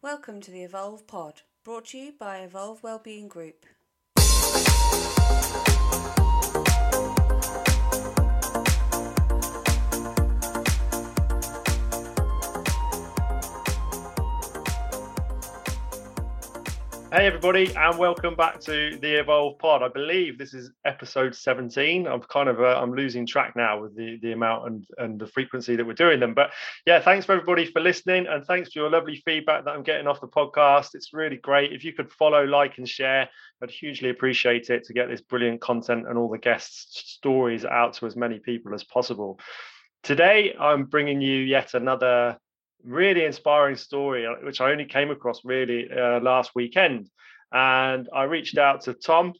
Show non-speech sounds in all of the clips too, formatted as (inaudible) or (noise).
Welcome to the Evolve Pod, brought to you by Evolve Wellbeing Group. Hey everybody, and welcome back to the Evolve Pod. I believe this is episode 17. I'm kind of uh, I'm losing track now with the the amount and and the frequency that we're doing them. But yeah, thanks for everybody for listening, and thanks for your lovely feedback that I'm getting off the podcast. It's really great. If you could follow, like, and share, I'd hugely appreciate it to get this brilliant content and all the guests' stories out to as many people as possible. Today, I'm bringing you yet another really inspiring story, uh, which I only came across really uh, last weekend. And I reached out to Tom,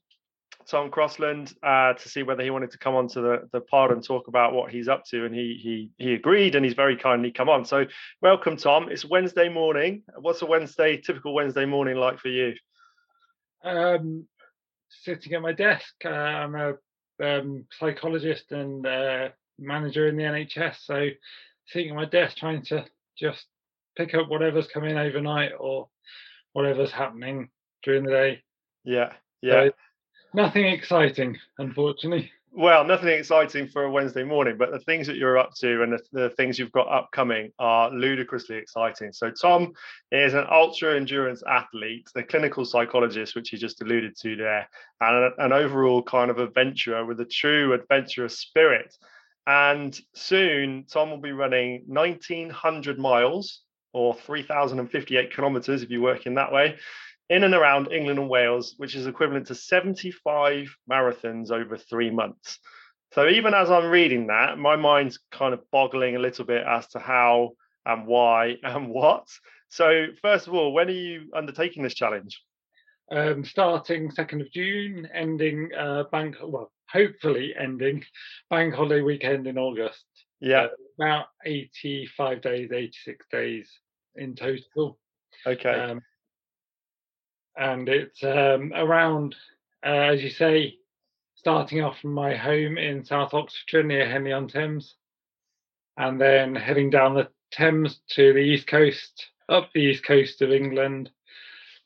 Tom Crossland, uh, to see whether he wanted to come onto the, the pod and talk about what he's up to. And he he he agreed, and he's very kindly come on. So welcome, Tom. It's Wednesday morning. What's a Wednesday, typical Wednesday morning like for you? Um, sitting at my desk. Uh, I'm a um, psychologist and uh, manager in the NHS, so sitting at my desk trying to just pick up whatever's coming overnight or whatever's happening during the day. Yeah, yeah. So nothing exciting, unfortunately. Well, nothing exciting for a Wednesday morning, but the things that you're up to and the, the, things you've got upcoming are ludicrously exciting. So, Tom is an ultra endurance athlete, a clinical psychologist, which he just alluded to there, and an overall kind of adventurer with a true adventurous spirit. And soon, Tom will be running 1900 miles or 3058 kilometers if you work in that way in and around England and Wales, which is equivalent to 75 marathons over three months. So even as I'm reading that, my mind's kind of boggling a little bit as to how and why (laughs) and what. So first of all, when are you undertaking this challenge? Um, starting 2nd of June, ending uh, bank well hopefully ending bank holiday weekend in August. Yeah. Uh, about 85 days, 86 days in total. Okay. Um, and it's um, around, uh, as you say, starting off from my home in South Oxfordshire near Henley on Thames, and then heading down the Thames to the east coast, up the east coast of England,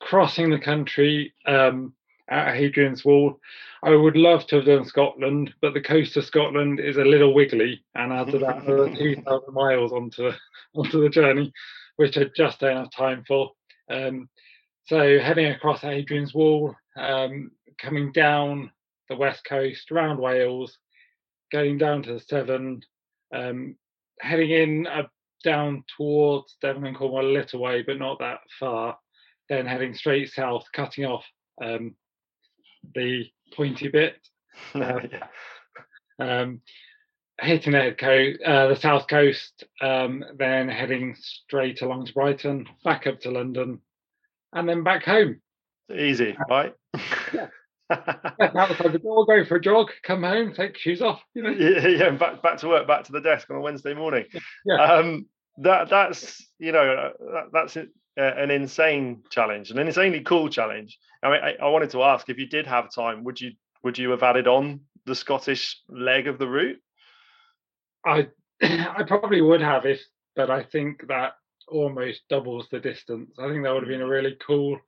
crossing the country um, at Hadrian's Wall. I would love to have done Scotland, but the coast of Scotland is a little wiggly and adds about another (laughs) 2,000 miles onto the, (laughs) onto the journey, which I just don't have time for. Um, so heading across Hadrian's Wall, um, coming down the west coast around Wales, going down to the Severn, um, heading in uh, down towards Devon and Cornwall a little way, but not that far. Then heading straight south, cutting off um, the pointy bit. Um, (laughs) yeah. um, hitting the coast, uh, the south coast, um, then heading straight along to Brighton, back up to London, and then back home. Easy, right? yeah. (laughs) outside the door, go for a jog, come home, take shoes off. You know. Yeah, yeah, back back to work, back to the desk on a Wednesday morning. Yeah. Um, that that's you know that, that's an insane challenge, And an insanely cool challenge. I mean, I, I, wanted to ask if you did have time, would you would you have added on the Scottish leg of the route? I (clears throat) I probably would have if, but I think that almost doubles the distance. I think that would have been a really cool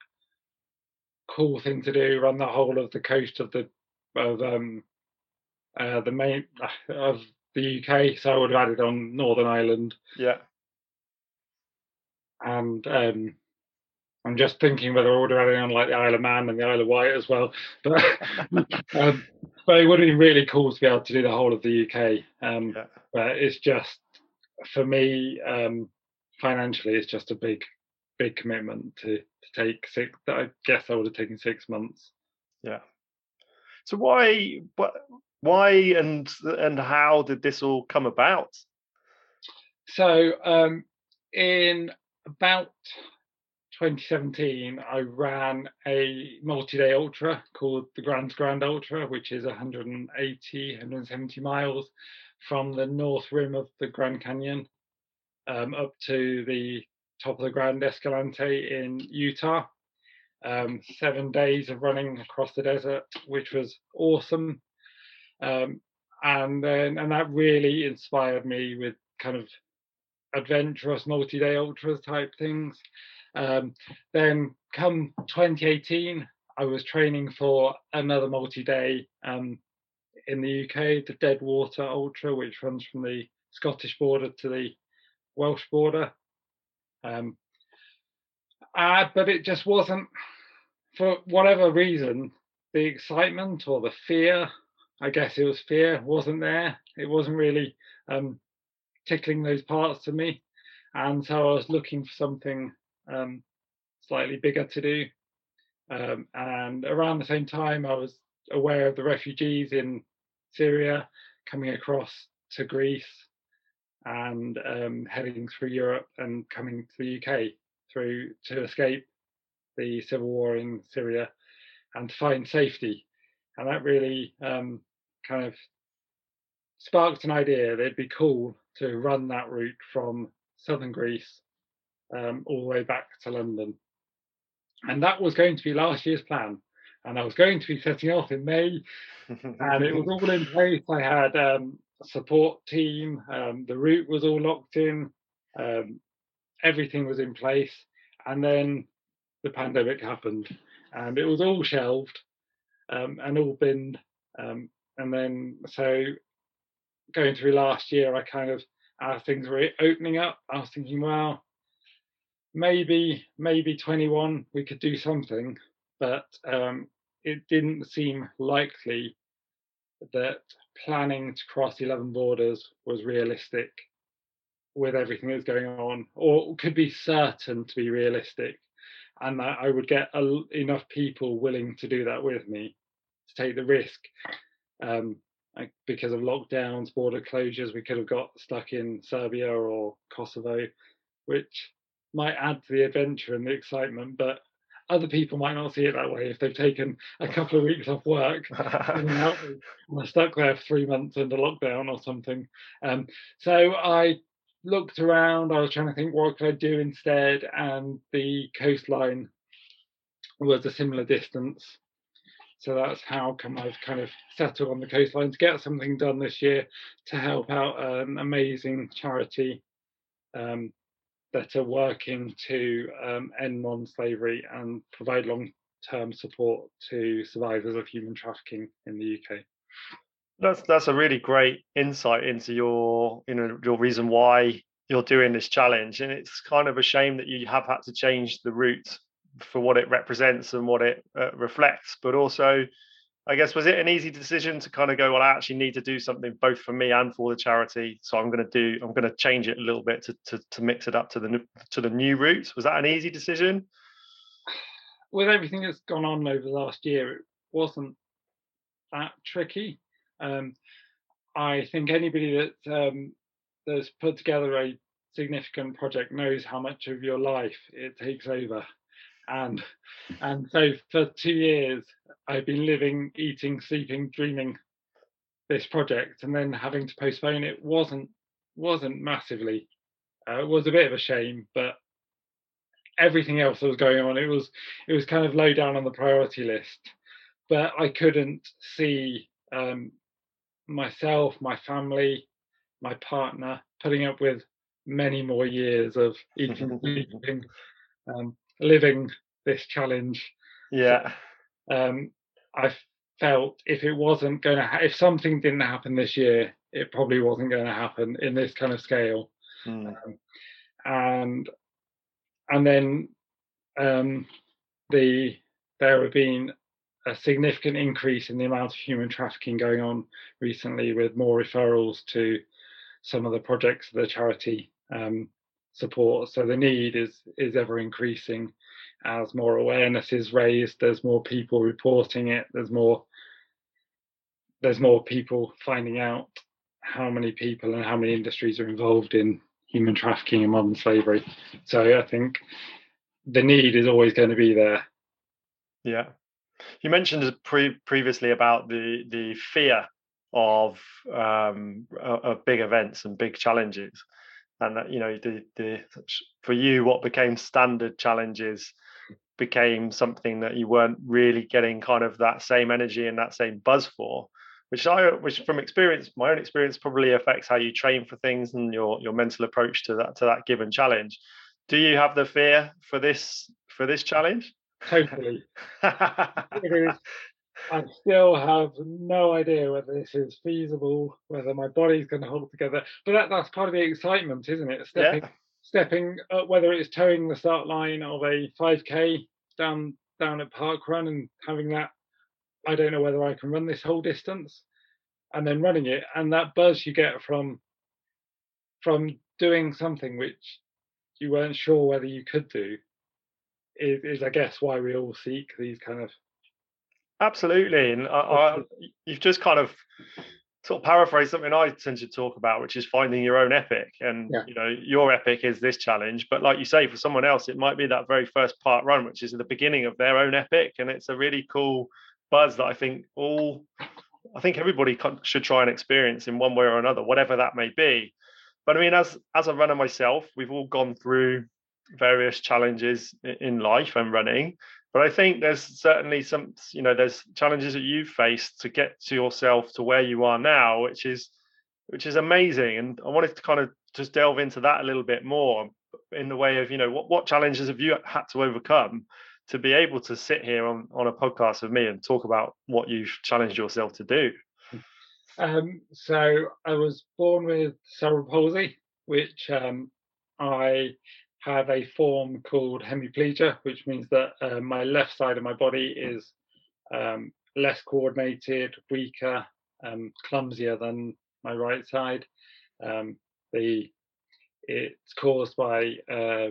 cool thing to do. Run the whole of the coast of the of um uh, the main of the UK. So I would have added on Northern Ireland. Yeah and um, I'm just thinking whether I would have added on like the Isle of Man and the Isle of Wight as well. (laughs) But um, but it would have been really cool to be able to do the whole of the UK. Um, yeah. But it's just for me um, financially, it's just a big big commitment to to take six. I guess I would have taken six months. Yeah. So why what why and and how did this all come about? So um, in about 2017, I ran a multi-day ultra called the Grand Grand Ultra, which is 180, 170 miles from the north rim of the Grand Canyon um, up to the top of the Grand Escalante in Utah. Um, seven days of running across the desert, which was awesome. Um, and then, and that really inspired me with kind of adventurous multi-day ultras type things. Um, then come 2018, I was training for another multi-day um, in the UK, the Deadwater Ultra, which runs from the Scottish border to the Welsh border. Um, uh, but it just wasn't, for whatever reason, the excitement or the fear, I guess it was fear, wasn't there. It wasn't really um, tickling those parts to me. And so I was looking for something um, slightly bigger to do. Um, and around the same time, I was aware of the refugees in Syria coming across to Greece and um, heading through Europe and coming to the UK through to escape the civil war in Syria and to find safety. And that really um, kind of sparked an idea that it'd be cool to run that route from southern Greece um, all the way back to London. And that was going to be last year's plan. And I was going to be setting off in May, and it was all in (laughs) place. I had um, a support team, um, the route was all locked in, um, everything was in place. And then the pandemic happened, and it was all shelved um, and all binned. Um, and then, so going through last year, I kind of, as things were opening up, I was thinking, well, maybe maybe 21 we could do something. But um, it didn't seem likely that planning to cross 11 borders was realistic with everything that's going on or could be certain to be realistic and that i would get a, enough people willing to do that with me to take the risk. Um, because of lockdowns border closures we could have got stuck in serbia or kosovo which might add to the adventure and the excitement, but other people might not see it that way if they've taken a couple of weeks off work (laughs) and are stuck there for three months under lockdown or something. Um, so I looked around, I was trying to think what could I do instead, and the coastline was a similar distance. So that's how come I've kind of settled on the coastline to get something done this year to help out an amazing charity um, that are working to um, end modern slavery and provide long-term support to survivors of human trafficking in the UK. That's that's a really great insight into your you know your reason why you're doing this challenge, and it's kind of a shame that you have had to change the route for what it represents and what it uh, reflects, but also I guess was it an easy decision to kind of go, well, I actually need to do something both for me and for the charity, so I'm going to do, I'm going to change it a little bit to to, to mix it up to the to the new routes. Was that an easy decision? With everything that's gone on over the last year, it wasn't that tricky. Um, I think anybody that um, that's put together a significant project knows how much of your life it takes over and and so for two years I've been living, eating, sleeping, dreaming this project, and then having to postpone it wasn't wasn't massively. Uh, it was a bit of a shame, but everything else that was going on, it was it was kind of low down on the priority list. But I couldn't see um, myself, my family, my partner putting up with many more years of eating, (laughs) sleeping, um, living this challenge. Yeah. Um, I felt if it wasn't going to, ha- if something didn't happen this year, it probably wasn't going to happen in this kind of scale. Mm. Um, and and then um, the there have been a significant increase in the amount of human trafficking going on recently, with more referrals to some of the projects of the charity um, support. So the need is is ever increasing as more awareness is raised. There's more people reporting it. There's more there's more people finding out how many people and how many industries are involved in human trafficking and modern slavery. So I think the need is always going to be there. Yeah. You mentioned pre- previously about the the fear of um, of big events and big challenges and that you know the the for you what became standard challenges became something that you weren't really getting kind of that same energy and that same buzz for which i which from experience my own experience probably affects how you train for things and your your mental approach to that to that given challenge do you have the fear for this for this challenge? Totally. (laughs) I still have no idea whether this is feasible, whether my body's going to hold together. But that, that's part of the excitement, isn't it? Stepping, yeah. stepping, up, whether it's toeing the start line of a 5k down down at Park Run and having that. I don't know whether I can run this whole distance, and then running it, and that buzz you get from from doing something which you weren't sure whether you could do is, is I guess why we all seek these kind of absolutely and I, I, you've just kind of sort of paraphrased something I tend to talk about, which is finding your own epic. And yeah. you know, your epic is this challenge, but like you say, for someone else, it might be that very first parkrun, which is the beginning of their own epic, and it's a really cool buzz that I think all, I think everybody should try and experience in one way or another, whatever that may be. But I mean, as as a runner myself, we've all gone through various challenges in life and running. But I think there's certainly some, you know, there's challenges that you've faced to get to yourself to where you are now, which is which is amazing. And I wanted to kind of just delve into that a little bit more in the way of, you know, what what challenges have you had to overcome to be able to sit here on on a podcast with me and talk about what you've challenged yourself to do? Um, so I was born with cerebral palsy, which um, I have a form called hemiplegia, which means that uh, my left side of my body is um, less coordinated, weaker, um, clumsier than my right side. Um, the it's caused by uh,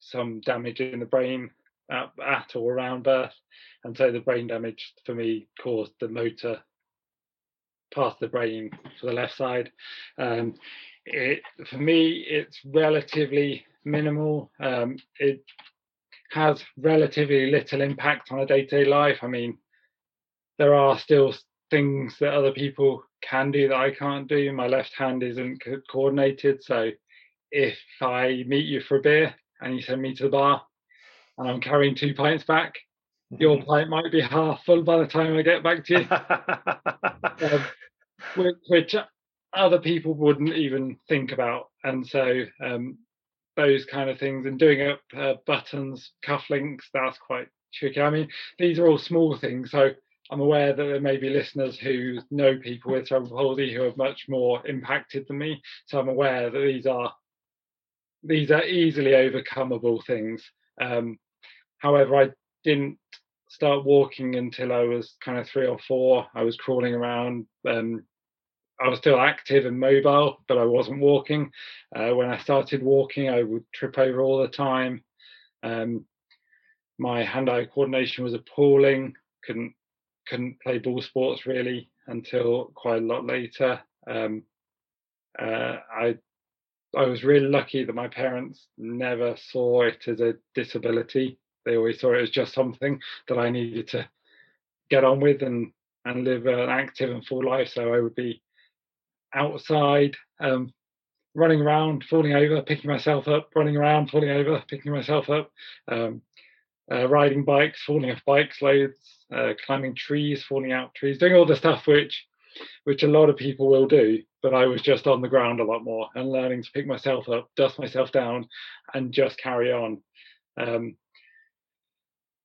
some damage in the brain at, at or around birth, and so the brain damage for me caused the motor past the brain for the left side. It, for me, it's relatively minimal. Um, it has relatively little impact on a day-to-day life. I mean, there are still things that other people can do that I can't do. My left hand isn't co- coordinated, so if I meet you for a beer and you send me to the bar and I'm carrying two pints back, your pint might be half full by the time I get back to you. (laughs) um, which, which, other people wouldn't even think about. And so um, those kind of things and doing up uh, buttons, cufflinks, that's quite tricky. I mean, these are all small things. So I'm aware that there may be listeners who know people with cerebral palsy who are much more impacted than me. So I'm aware that these are these are easily overcomeable things. Um, however, I didn't start walking until I was kind of three or four. I was crawling around, um, I was still active and mobile, but I wasn't walking. Uh, when I started walking, I would trip over all the time. Um, my hand-eye coordination was appalling. Couldn't couldn't play ball sports really until quite a lot later. Um, uh, I I was really lucky that my parents never saw it as a disability. They always saw it as just something that I needed to get on with and and live an active and full life. So I would be outside, um, running around, falling over, picking myself up, running around, falling over, picking myself up, um, uh, riding bikes, falling off bikes loads, uh, climbing trees, falling out trees, doing all the stuff which which a lot of people will do. But I was just on the ground a lot more and learning to pick myself up, dust myself down, and just carry on. Um,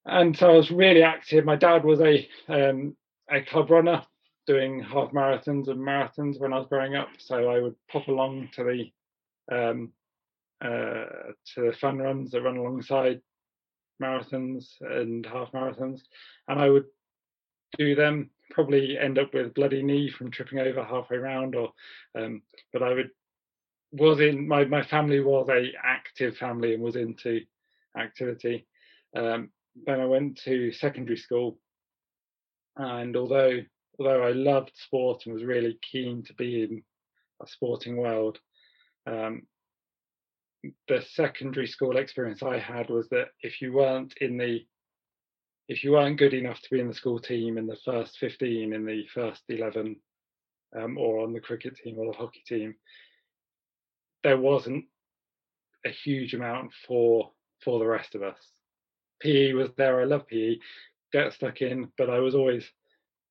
and so I was really active. My dad was a um, a club runner, doing half marathons and marathons when I was growing up. So I would pop along to the um, uh, to the fun runs that run alongside marathons and half marathons, and I would do them. Probably end up with bloody knee from tripping over halfway round, or um, but I would was in my my family was a active family and was into activity. Um, then I went to secondary school, and although although I loved sport and was really keen to be in a sporting world, um, the secondary school experience I had was that if you weren't in the if you weren't good enough to be in the school team in the first 15 in the first 11 um, or on the cricket team or the hockey team there wasn't a huge amount for for the rest of us. Pe was there. I love pe get stuck in. But i was always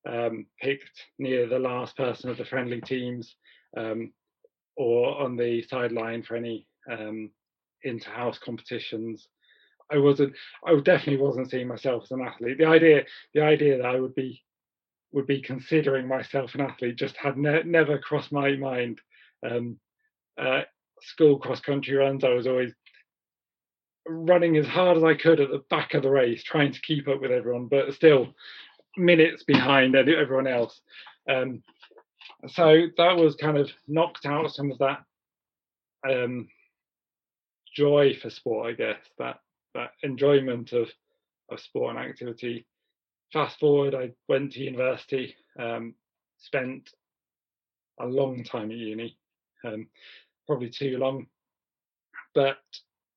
um, picked near the last person of the friendly teams um, or on the sideline for any um, inter-house competitions. I wasn't. I definitely wasn't seeing myself as an athlete. The idea, the idea that I would be would be considering myself an athlete just had ne- never crossed my mind. Um, uh, school cross country runs, I was always running as hard as I could at the back of the race, trying to keep up with everyone, but still minutes behind everyone else. Um, so that was kind of knocked out some of that um, joy for sport, I guess, that that enjoyment of of sport and activity. Fast forward, I went to university, um, spent a long time at uni, um, probably too long, but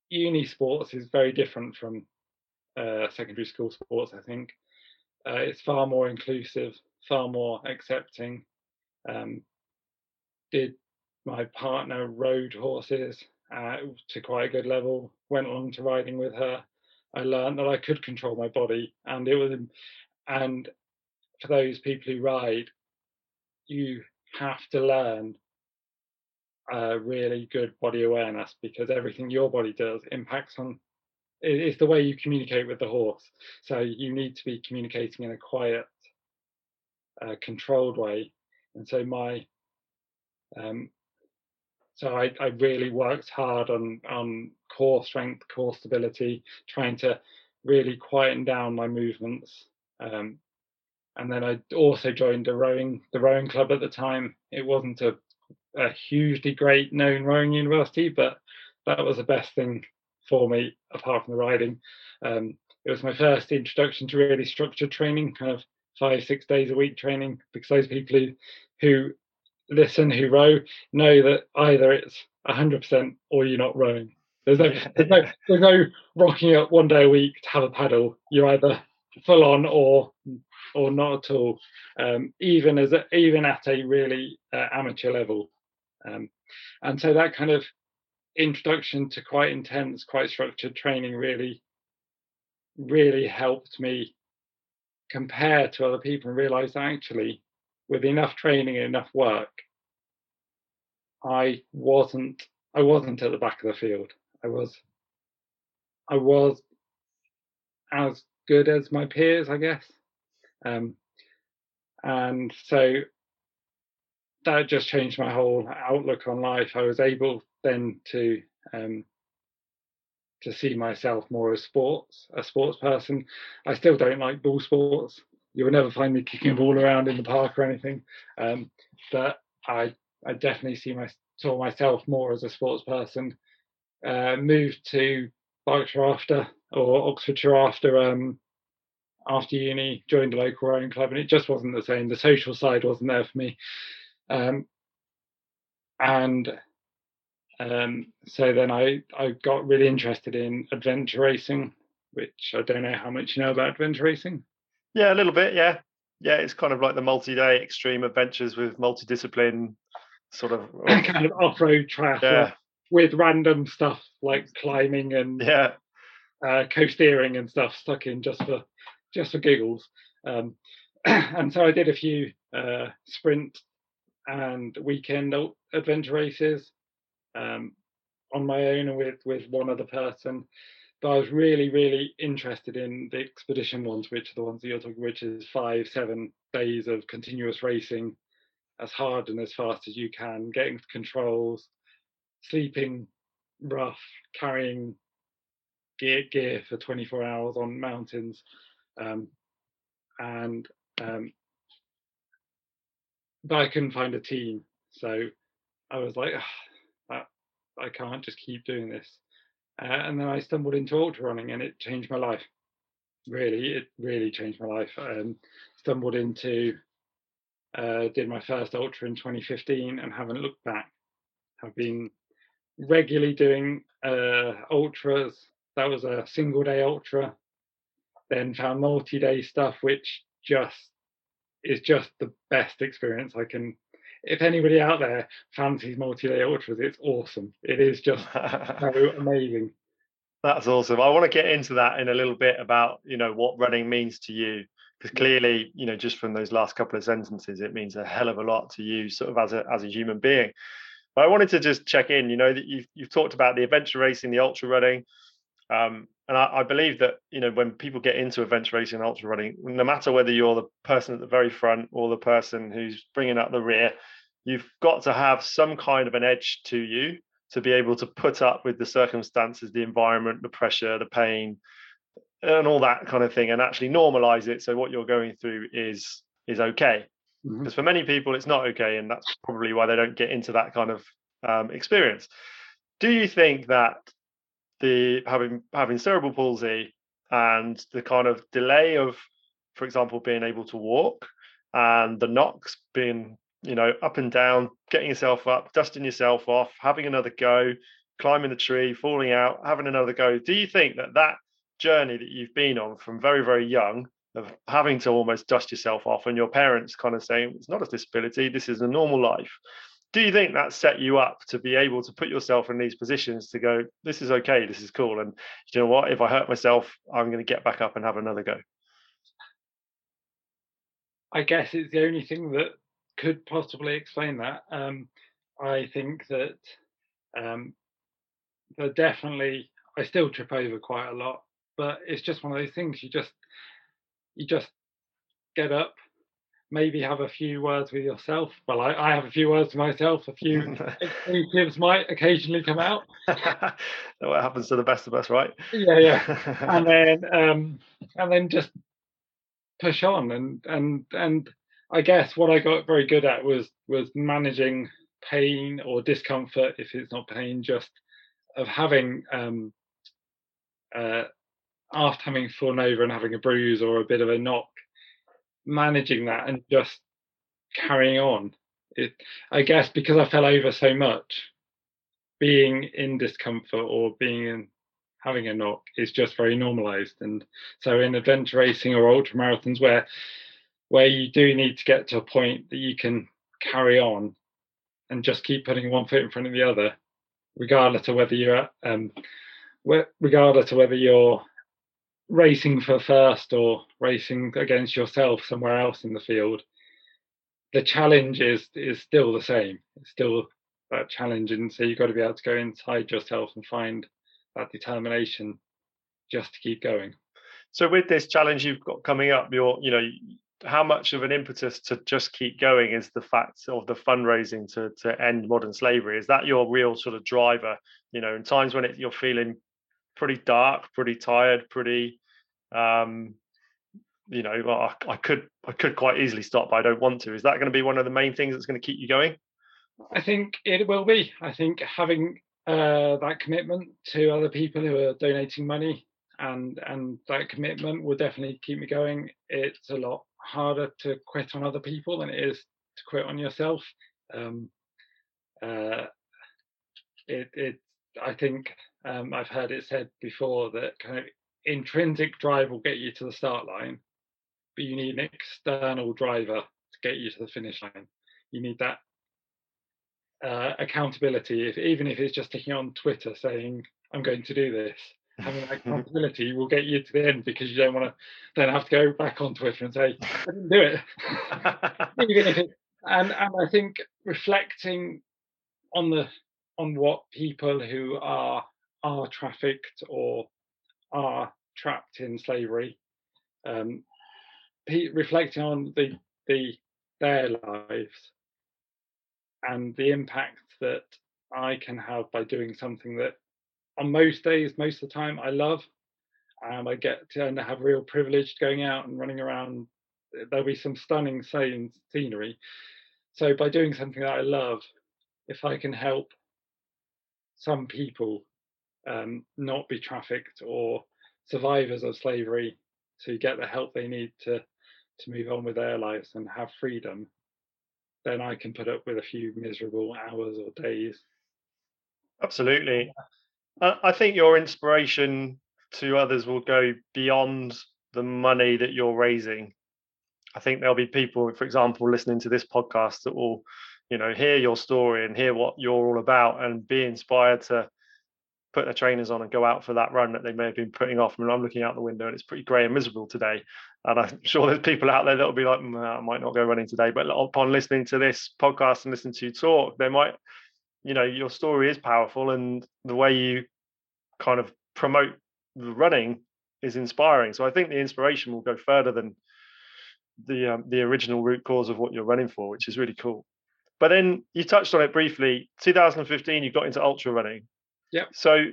uni sports is very different from uh, secondary school sports. I think uh, it's far more inclusive, far more accepting. Um, did my partner rode horses uh, to quite a good level? Went along to riding with her. I learned that I could control my body, and it was, and for those people who ride, you have to learn a really good body awareness because everything your body does impacts on it's the way you communicate with the horse. So you need to be communicating in a quiet uh, controlled way. And so my um, so I, I really worked hard on on core strength core stability trying to really quieten down my movements um, and then I also joined a rowing the rowing club at the time. It wasn't a a hugely great known rowing university, but that was the best thing for me apart from the riding. Um, it was my first introduction to really structured training, kind of five, six days a week training, because those people who, who listen, who row, know that either it's 100% or you're not rowing. There's no, (laughs) there's no, there's no rocking up one day a week to have a paddle. You're either full on or or not at all. Um, even as a, even at a really uh, amateur level, um, and so that kind of introduction to quite intense, quite structured training really, really helped me compare to other people and realize that actually, with enough training and enough work, I wasn't I wasn't at the back of the field. I was I was as good as my peers, I guess. Um, and so that just changed my whole outlook on life. I was able then to um, to see myself more as sports, a sports person. I still don't like ball sports. You will never find me kicking a ball around in the park or anything. Um, but I I definitely see my saw myself more as a sports person. Uh, moved to Berkshire after or Oxfordshire after um, after uni, joined a local rowing club, and it just wasn't the same. The social side wasn't there for me. Um, and um, so then I, I got really interested in adventure racing, which I don't know how much you know about adventure racing. Yeah, a little bit. Yeah, yeah. It's kind of like the multi-day extreme adventures with multidiscipline sort of (coughs) kind of off-road track yeah. with random stuff like climbing and yeah, uh, coasteering and stuff stuck in just for just for giggles. Um, (coughs) and so I did a few uh, sprint and weekend adventure races um, on my own with with one other person. But I was really, really interested in the expedition ones, which are the ones that you're talking, which is five, seven days of continuous racing, as hard and as fast as you can, getting controls, sleeping rough, carrying gear gear for 24 hours on mountains, um, and um, but I couldn't find a team, so I was like, oh, I can't just keep doing this. Uh, and then I stumbled into ultra running, and it changed my life. Really, it really changed my life. Um, stumbled into, uh, did my first ultra in 2015, and haven't looked back. I've been regularly doing uh, ultras. That was a single day ultra. Then found multi day stuff, which just is just the best experience I can. If anybody out there fancies multi-day ultras, it's awesome. It is just (laughs) so amazing. That's awesome. I want to get into that in a little bit about you know what running means to you because clearly you know just from those last couple of sentences it means a hell of a lot to you sort of as a as a human being But I wanted to just check in. You know that you've you've talked about the adventure racing, the ultra running, um, and I, I, believe that you know when people get into adventure racing and ultra running, no matter whether you're the person at the very front or the person who's bringing up the rear, you've got to have some kind of an edge to you to be able to put up with the circumstances, the environment, the pressure, the pain, and all that kind of thing, and actually normalize it. So what you're going through is is okay. Mm-hmm. Because for many people, it's not okay, and that's probably why they don't get into that kind of um, experience. Do you think that the having having cerebral palsy and the kind of delay of, for example, being able to walk and the knocks being you know up and down, getting yourself up, dusting yourself off, having another go, climbing the tree, falling out, having another go. Do you think that that journey that you've been on from very very young of having to almost dust yourself off and your parents kind of saying it's not a disability this is a normal life do you think that set you up to be able to put yourself in these positions to go this is okay this is cool and you know what if i hurt myself i'm going to get back up and have another go i guess it's the only thing that could possibly explain that um, i think that um, that definitely i still trip over quite a lot but it's just one of those things you just you just get up, maybe have a few words with yourself. Well, I, I have a few words to myself. A few (laughs) expletives might occasionally come out. (laughs) what happens to the best of us, right? Yeah, yeah. (laughs) and then um, and then just push on and and and I guess what I got very good at was was managing pain or discomfort if it's not pain, just of having um, uh, after having fallen over and having a bruise or a bit of a knock, managing that and just carrying on. It, I guess because I fell over so much, being in discomfort or being in having a knock is just very normalized. And so in adventure racing or ultra marathons where where you do need to get to a point that you can carry on and just keep putting one foot in front of the other, regardless of whether you're um, regardless of whether you're racing for first or racing against yourself somewhere else in the field, the challenge is is still the same. It's still that challenge, and so you've got to be able to go inside yourself and find that determination just to keep going. So with this challenge you've got coming up, you're you know how much of an impetus to just keep going is the fact of the fundraising to to end modern slavery? Is that your real sort of driver? You know, in times when it, you're feeling pretty dark, pretty tired, pretty um, you know, I, I, could I could quite easily stop, but I don't want to. Is that going to be one of the main things that's going to keep you going? I think it will be. I think having uh, that commitment to other people who are donating money and and that commitment will definitely keep me going. It's a lot harder to quit on other people than it is to quit on yourself. Um, uh, it it I think um, I've heard it said before that kind of intrinsic drive will get you to the start line, but you need an external driver to get you to the finish line. You need that uh, accountability, if, even if it's just sticking on Twitter saying, I'm going to do this. Having that accountability will get you to the end because you don't want to then have to go back on Twitter and say, I didn't do it. (laughs) even if it and, and I think reflecting on the on what people who are are trafficked or are trapped in slavery, um, reflecting on the, the their lives and the impact that I can have by doing something that on most days, most of the time, I love. and I get to and have real privilege going out and running around. There'll be some stunning scenery. So by doing something that I love, if I can help some people um, not be trafficked or survivors of slavery to get the help they need to to move on with their lives and have freedom, then I can put up with a few miserable hours or days. Absolutely. I think your inspiration to others will go beyond the money that you're raising. I think there'll be people, for example, listening to this podcast that will, you know, hear your story and hear what you're all about and be inspired to put their trainers on and go out for that run that they may have been putting off. I mean, I'm looking out the window and it's pretty grey and miserable today. And I'm (laughs) sure there's people out there that'll be like, mm, I might not go running today. But upon listening to this podcast and listening to you talk, they might, you know your story is powerful and the way you kind of promote the running is inspiring. So i think the inspiration will go further than the um, the original root cause of what you're running for which is really cool. But then you touched on it briefly 2015 you got into ultra running. Yeah. So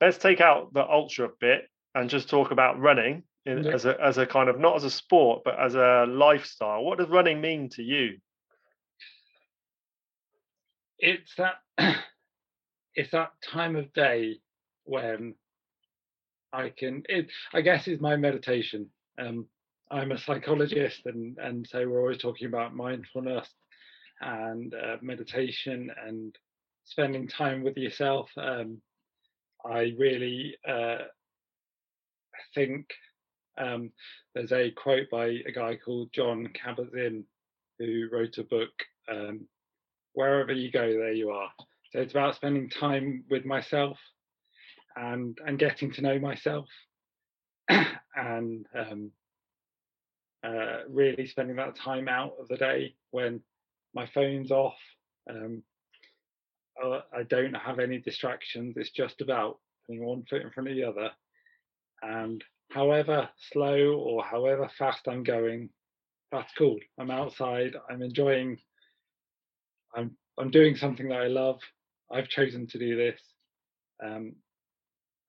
let's take out the ultra bit and just talk about running in, Yeah. as a as a kind of not as a sport but as a lifestyle. What does running mean to you it's that (clears throat) it's that time of day when I can it I guess is my meditation. Um I'm a psychologist and and so we're always talking about mindfulness and uh, meditation and spending time with yourself. Um I really uh think um there's a quote by a guy called Jon Kabat-Zinn who wrote a book um wherever you go, there you are. So it's about spending time with myself and and getting to know myself (clears throat) and um, uh, really spending that time out of the day when my phone's off. Um, uh, I don't have any distractions. It's just about putting one foot in front of the other. And however slow or however fast I'm going, that's cool. I'm outside. I'm enjoying I'm I'm doing something that I love. I've chosen to do this, um,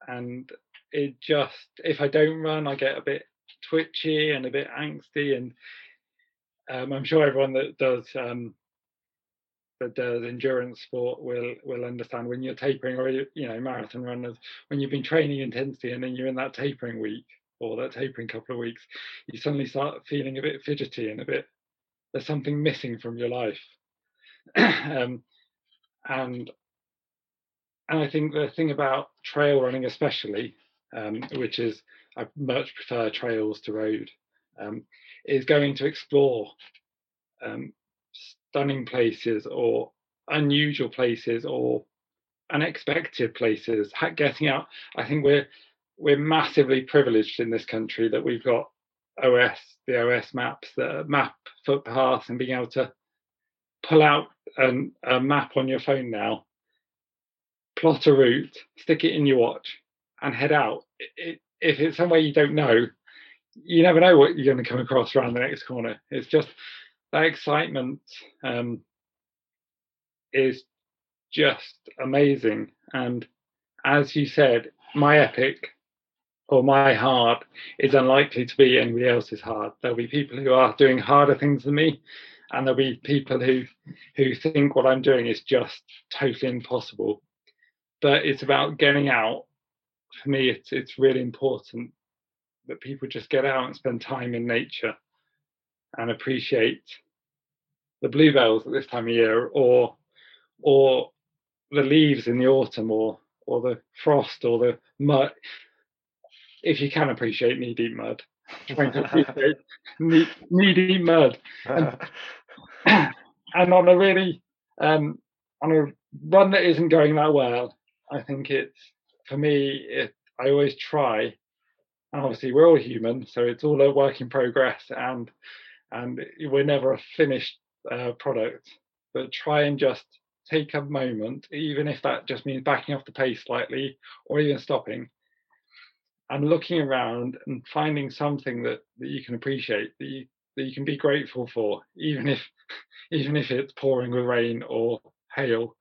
and it just if I don't run, I get a bit twitchy and a bit angsty, and um, I'm sure everyone that does um, that does endurance sport will will understand when you're tapering or you know marathon runners when you've been training intensely and then you're in that tapering week or that tapering couple of weeks, you suddenly start feeling a bit fidgety and a bit there's something missing from your life (clears throat) um, and and I think the thing about trail running, especially, um, which is I much prefer trails to road, um, is going to explore um, stunning places or unusual places or unexpected places. Getting out, I think we're we're massively privileged in this country that we've got OS, the OS maps that map footpaths and being able to pull out an, a map on your phone now, plot a route, stick it in your watch, and head out. It, it, if it's somewhere you don't know, you never know what you're going to come across around the next corner. It's just that excitement um, is just amazing. And as you said, my epic or my hard is unlikely to be anybody else's hard. There'll be people who are doing harder things than me, and there'll be people who who think what I'm doing is just totally impossible. But it's about getting out. For me, it's it's really important that people just get out and spend time in nature and appreciate the bluebells at this time of year, or or the leaves in the autumn, or or the frost, or the mud. If you can appreciate knee deep mud, trying to appreciate knee, knee deep mud and on a really um, on a run that isn't going that well, I think it's for me. It I always try, and obviously we're all human, so it's all a work in progress, and and we're never a finished uh, product. But try and just take a moment, even if that just means backing off the pace slightly, or even stopping, and looking around and finding something that that you can appreciate, that you that you can be grateful for, even if (laughs) even if it's pouring with rain or hail,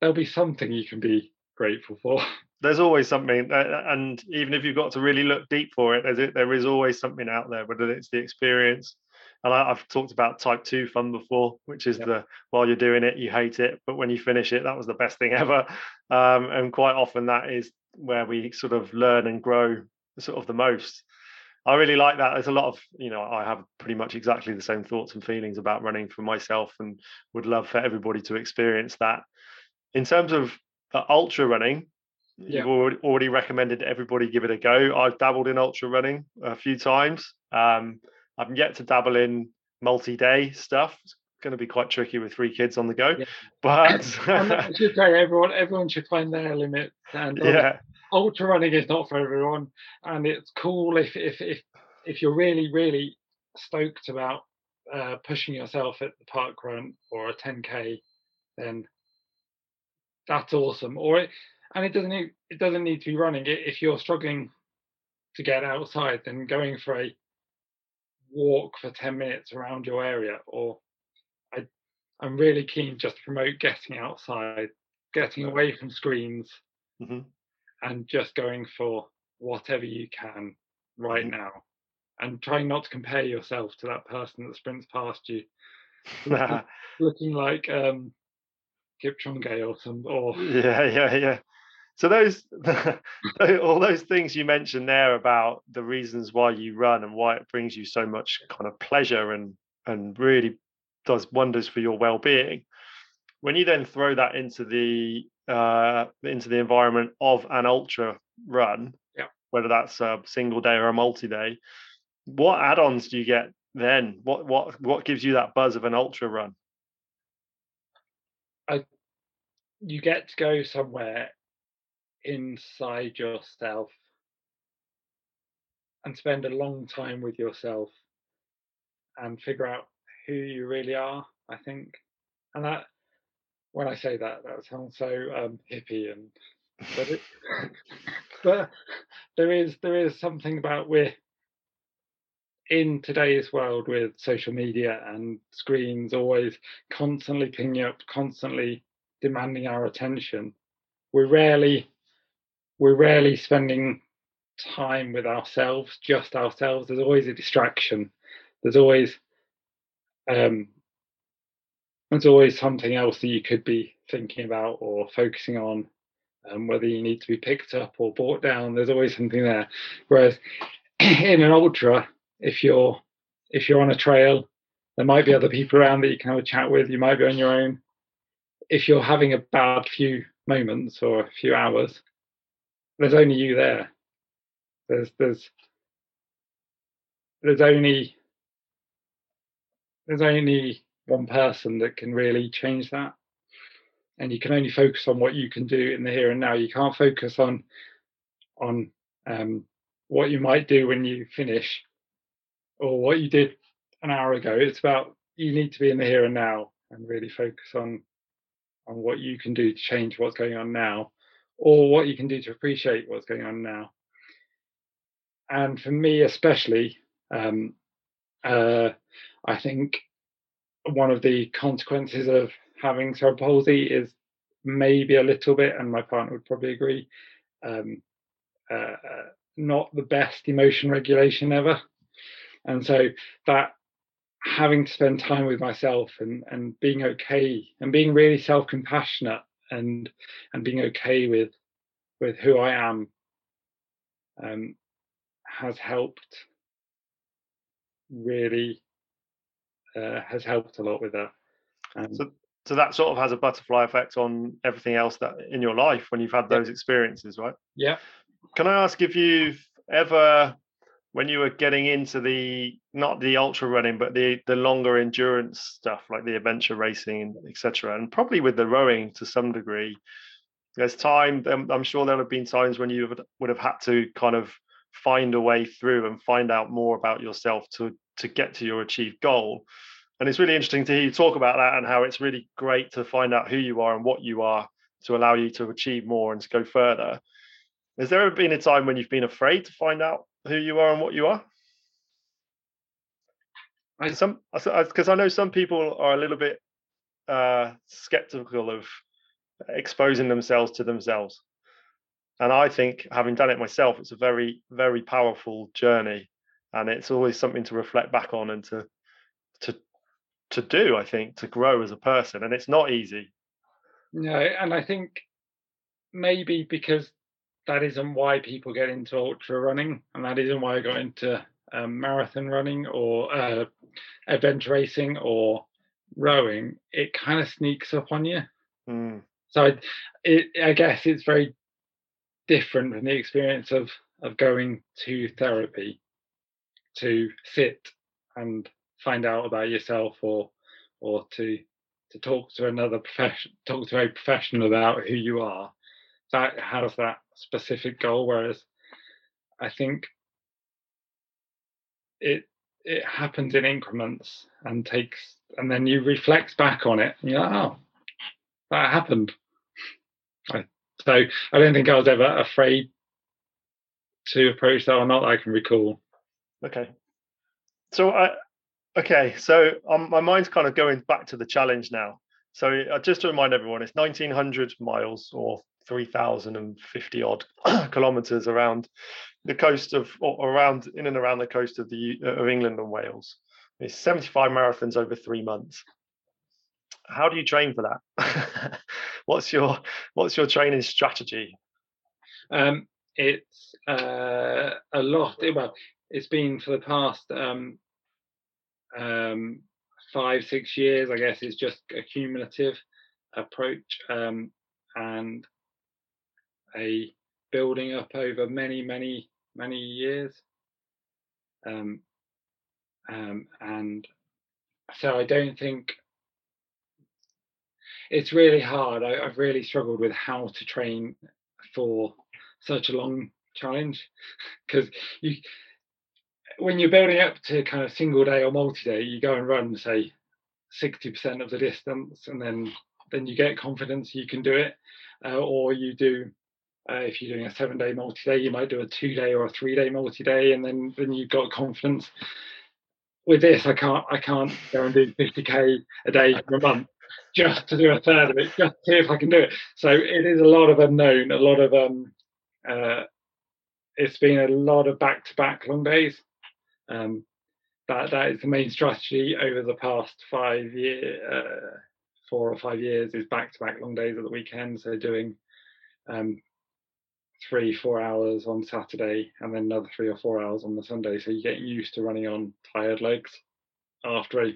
there'll be something you can be grateful for. (laughs) there's always something uh, and even if you've got to really look deep for it there's it there is always something out there whether it's the experience and I, i've talked about type 2 fun before which is Yep. the while you're doing it you hate it but when you finish it that was the best thing (laughs) ever um, and quite often that is where we sort of learn and grow sort of the most. I really like that. There's a lot of you know i have pretty much exactly the same thoughts and feelings about running for myself and would love for everybody to experience that. In terms of uh, ultra running Yeah. you've already, already recommended everybody give it a go. I've dabbled in ultra running a few times. Um, i've yet to dabble in multi-day stuff it's going to be quite tricky with three kids on the go Yeah. but (laughs) I should say everyone everyone should find their limit. And (laughs) yeah ultra running is not for everyone, and it's cool if if if if you're really really stoked about uh, pushing yourself at the park run or a 10k, then that's awesome. Or it, and it doesn't need, it doesn't need to be running. It, If you're struggling to get outside, then going for a walk for 10 minutes around your area or I'm really keen just to promote getting outside, getting away from screens hmm and just going for whatever you can right Mhm. now and trying not to compare yourself to that person that sprints past you (laughs) looking like um Kipchoge or some or (laughs) yeah, yeah, yeah. So those, (laughs) all those things you mentioned there about the reasons why you run and why it brings you so much kind of pleasure and and really does wonders for your well-being. When you then throw that into the uh, into the environment of an ultra run, Yeah. whether that's a single day or a multi-day, what add-ons do you get then? What what what gives you that buzz of an ultra run? you get to go somewhere inside yourself and spend a long time with yourself and figure out who you really are i think. And that when i say that that sounds so um, hippie and but it, (laughs) but there is there is something about we're in today's world with social media and screens always constantly pinging up constantly demanding our attention. We're rarely we're rarely spending time with ourselves just ourselves. There's always a distraction. There's always um there's always something else that you could be thinking about or focusing on um, whether you need to be picked up or brought down. There's always something there. Whereas (clears throat) in an ultra if you're if you're on a trail there might be other people around that you can have a chat with. You might be on your own. If you're having a bad few moments or a few hours there's only you there. There's there's there's only there's only one person that can really change that. And you can only focus on what you can do in the here and now. You can't focus on on um, what you might do when you finish or what you did an hour ago. It's about you need to be in the here and now and really focus on on what you can do to change what's going on now or what you can do to appreciate what's going on now. And for me especially um, uh, i think one of the consequences of having cerebral palsy is maybe a little bit and my partner would probably agree um, uh, uh, not the best emotion regulation ever. And so that having to spend time with myself and and being okay and being really self-compassionate and and being okay with with who I am um, has helped really uh, has helped a lot with that. Um, So, so that sort of has a butterfly effect on everything else that in your life when you've had those experiences, right? yeah, Can I ask if you've ever, when you were getting into the not the ultra running, but the the longer endurance stuff like the adventure racing etc., and probably with the rowing to some degree, there's time. I'm, I'm sure there'll have been times when you would have had to kind of find a way through and find out more about yourself to to get to your achieved goal. And it's really interesting to hear you talk about that and how it's really great to find out who you are and what you are to allow you to achieve more and to go further. Has there ever been a time when you've been afraid to find out who you are and what you are? I- Some because I know some people are a little bit uh, skeptical of exposing themselves to themselves, and I think having done it myself, it's a very very powerful journey, and it's always something to reflect back on and to to to do. I think to grow as a person, and it's not easy. no, and I think maybe because that isn't why people get into ultra running, and that isn't why I got into um, marathon running or uh, adventure racing or rowing. It kind of sneaks up on you. Mm, So I, it, I guess it's very different from the experience of of going to therapy to sit and find out about yourself or or to to talk to another profession (laughs) talk to a professional about who you are that has that specific goal whereas i think it it happens in increments and takes and then you reflect back on it and you're like oh that happened I, so I don't think I was ever afraid to approach that or not I can recall. Okay. So I okay, so um, my mind's kind of going back to the challenge now. So uh, just to remind everyone, it's 1900 miles or 3050 odd (clears throat) kilometers around the coast of or around in and around the coast of the of England and Wales. It's 75 marathons over 3 months. How do you train for that? (laughs) what's your what's your training strategy? Um, it's uh, a lot. Well, it's been for the past um, um, five, six years. I guess it's just a cumulative approach um, and a building up over many, many, many years. Um, um, and so I don't think it's really hard. I, have really struggled with how to train for such a long challenge because you when you're building up to kind of single day or multi-day you go and run say 60% of the distance and then then you get confidence you can do it. Uh, or you do uh, if you're doing a seven day multi-day you might do a two day or a three day multi-day and then then you've got confidence. With this i can't i can't go and do 50k a day for a month just to do a third of it just to see if i can do it. So it is a lot of unknown a lot of um uh, it's been a lot of back-to-back long days. Um, that that is the main strategy over the past five year, uh, four or five years is back-to-back long days at the weekend. So doing um, three, four hours on Saturday, and then another three or four hours on the Sunday. So you get used to running on tired legs after a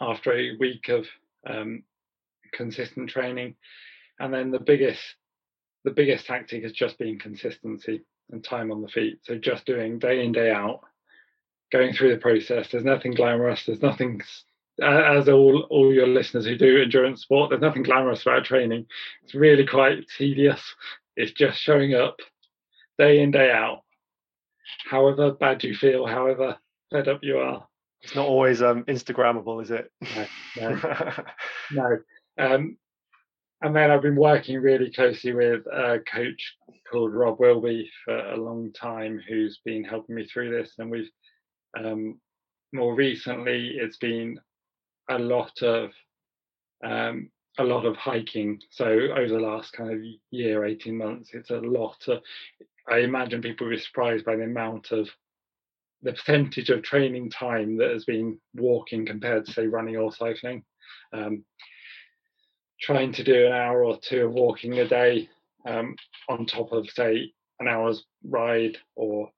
after a week of um, consistent training. And then the biggest the biggest tactic has just been consistency and time on the feet. So just doing day in, day out, going through the process. There's nothing glamorous. There's nothing, as all, all your listeners who do endurance sport, there's nothing glamorous about training. It's really quite tedious. It's just showing up day in, day out. However bad you feel, however fed up you are. It's not always um, Instagrammable, is it? No, no. (laughs) no. Um, and then I've been working really closely with a coach called Rob Wilby for a long time, who's been helping me through this. And we've um, more recently, it's been a lot of um, a lot of hiking. So over the last kind of year, eighteen months, it's a lot of. I imagine people be surprised by the amount of the percentage of training time that has been walking compared to say running or cycling. Um, trying to do an hour or two of walking a day um, on top of say an hour's ride or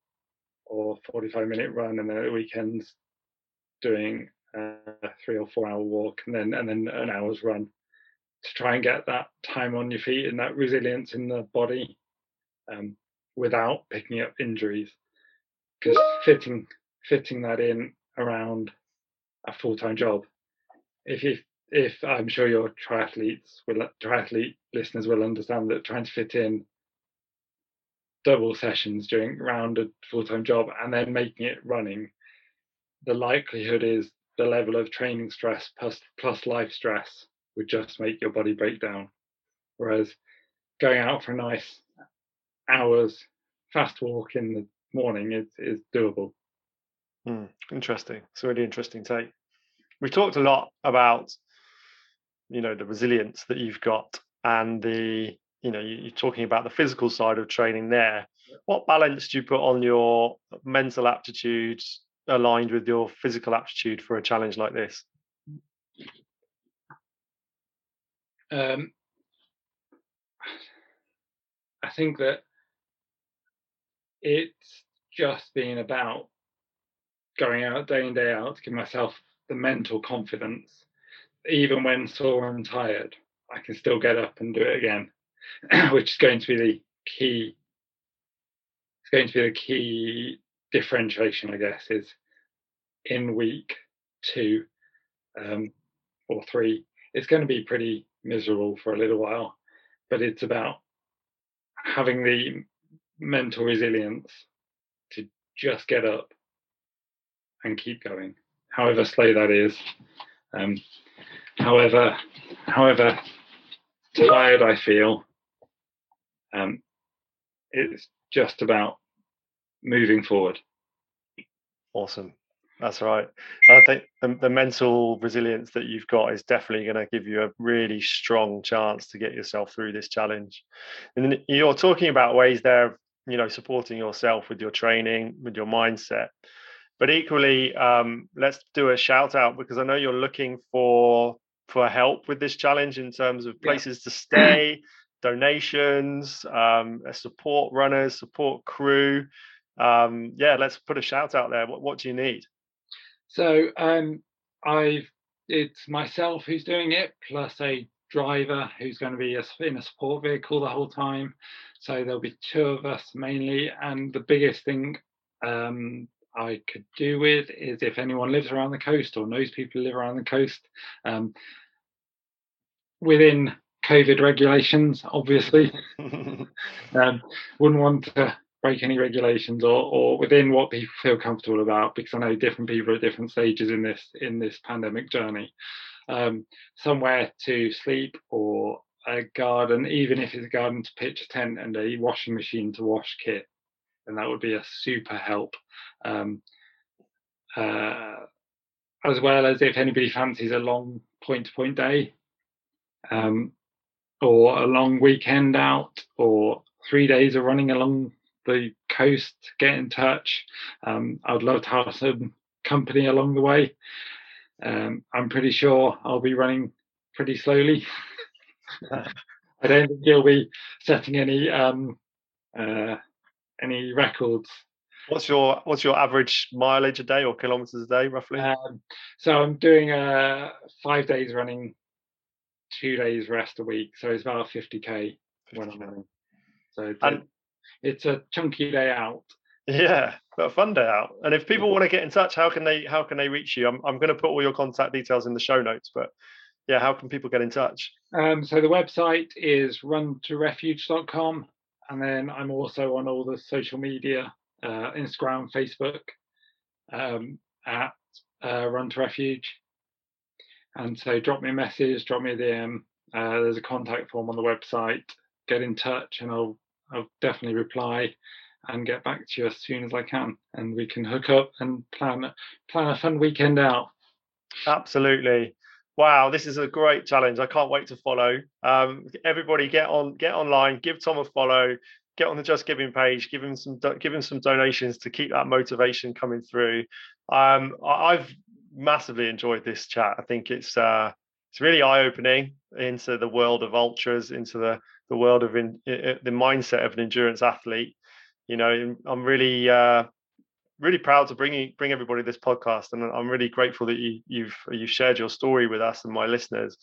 or 45 minute run and then at weekends doing a three or four hour walk and then and then an hour's run to try and get that time on your feet and that resilience in the body um, without picking up injuries. Because fitting fitting that in around a full-time job if you if I'm sure your triathletes will triathlete listeners will understand that trying to fit in double sessions during around a full-time job and then making it running, the likelihood is the level of training stress plus plus life stress would just make your body break down. Whereas going out for a nice hours fast walk in the morning is, is doable. Mm, interesting. It's a really interesting take. We talked a lot about you know the resilience that you've got and the you know you're talking about the physical side of training there. What balance do you put on your mental aptitude aligned with your physical aptitude for a challenge like this? Um, i think that it's just been about going out day in day out to give myself the mental confidence even when sore and tired, I can still get up and do it again, (clears throat) which is going to be the key. It's going to be the key differentiation, I guess, is in week two um, or three. It's going to be pretty miserable for a little while, but it's about having the mental resilience to just get up and keep going, however slow that is. Um, however however tired I feel, um, it's just about moving forward. Awesome. That's right. I think the, the, mental resilience that you've got is definitely going to give you a really strong chance to get yourself through this challenge. And you're talking about ways there, you know, supporting yourself with your training, with your mindset. But equally, um, let's do a shout out because I know you're looking for for help with this challenge in terms of places yeah. to stay, donations, um, support runners, support crew. Um, yeah, let's put a shout out there. What, what do you need? So um, I've it's myself who's doing it, plus a driver who's going to be in a support vehicle the whole time. So there'll be two of us mainly, and the biggest thing um, I could do with is if anyone lives around the coast or knows people who live around the coast, um, within COVID regulations, obviously, (laughs) um, wouldn't want to break any regulations or, or within what people feel comfortable about because I know different people are at different stages in this in this pandemic journey. Um, somewhere to sleep or a garden, even if it's a garden to pitch a tent and a washing machine to wash kit, and that would be a super help. Um, uh, as well as if anybody fancies a long point to point day um, or a long weekend out or three days of running along the coast, get in touch. Um, I'd love to have some company along the way. Um, I'm pretty sure I'll be running pretty slowly. (laughs) I don't think you'll be setting any um, uh, any records. What's your what's your average mileage a day or kilometers a day roughly? Um, so I'm doing uh, five days running, two days rest a week. So it's about 50k, 50K. when I'm running. So and, it's a chunky day out. Yeah, but a fun day out. And if people want to get in touch, how can they how can they reach you? I'm I'm going to put all your contact details in the show notes, but yeah, how can people get in touch? Um, so the website is runtorefuge.com, and then I'm also on all the social media, uh, Instagram, Facebook, um, at uh, Run to Refuge. And so drop me a message, drop me a DM. Uh, there's a contact form on the website. Get in touch, and I'll I'll definitely reply and get back to you as soon as I can, and we can hook up and plan plan a fun weekend out. Absolutely. Wow, this is a great challenge. I can't wait to follow. Um, everybody, get on, get online, give Tom a follow, get on the Just Giving page, give him some, give him some donations to keep that motivation coming through. Um, I've massively enjoyed this chat. I think it's uh, it's really eye opening into the world of ultras, into the the world of in, the mindset of an endurance athlete. You know, I'm really uh, really proud to bring bring everybody this podcast, and I'm really grateful that you, you've you've shared your story with us and my listeners.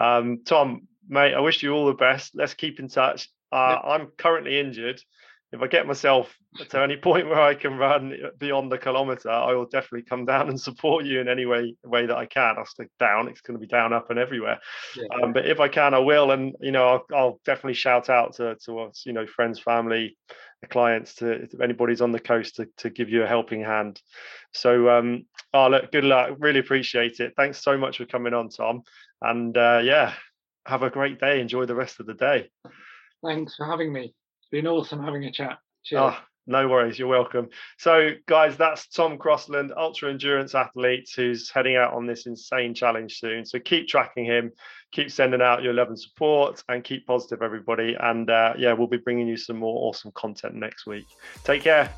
Um, Tom, mate, I wish you all the best. Let's keep in touch. Uh, yep. I'm currently injured, if I get myself to any (laughs) point where I can run beyond the kilometer, I will definitely come down and support you in any way way that I can. I'll stick down; it's going to be down, up, and everywhere. Yeah. Um, but if I can, I will. And you know, I'll, I'll, definitely shout out to to us, you know, friends, family, clients, to if anybody's on the coast to to give you a helping hand. So, um, oh, look, good luck. Really appreciate it. Thanks so much for coming on, Tom. And uh, yeah, have a great day. Enjoy the rest of the day. Thanks for having me It's been awesome having a chat. Cheers. Oh, no worries, you're welcome. So, guys, that's Tom Crossland, ultra endurance athlete, who's heading out on this insane challenge soon. So, keep tracking him, keep sending out your love and support, and keep positive, everybody. And uh, yeah, we'll be bringing you some more awesome content next week. Take care.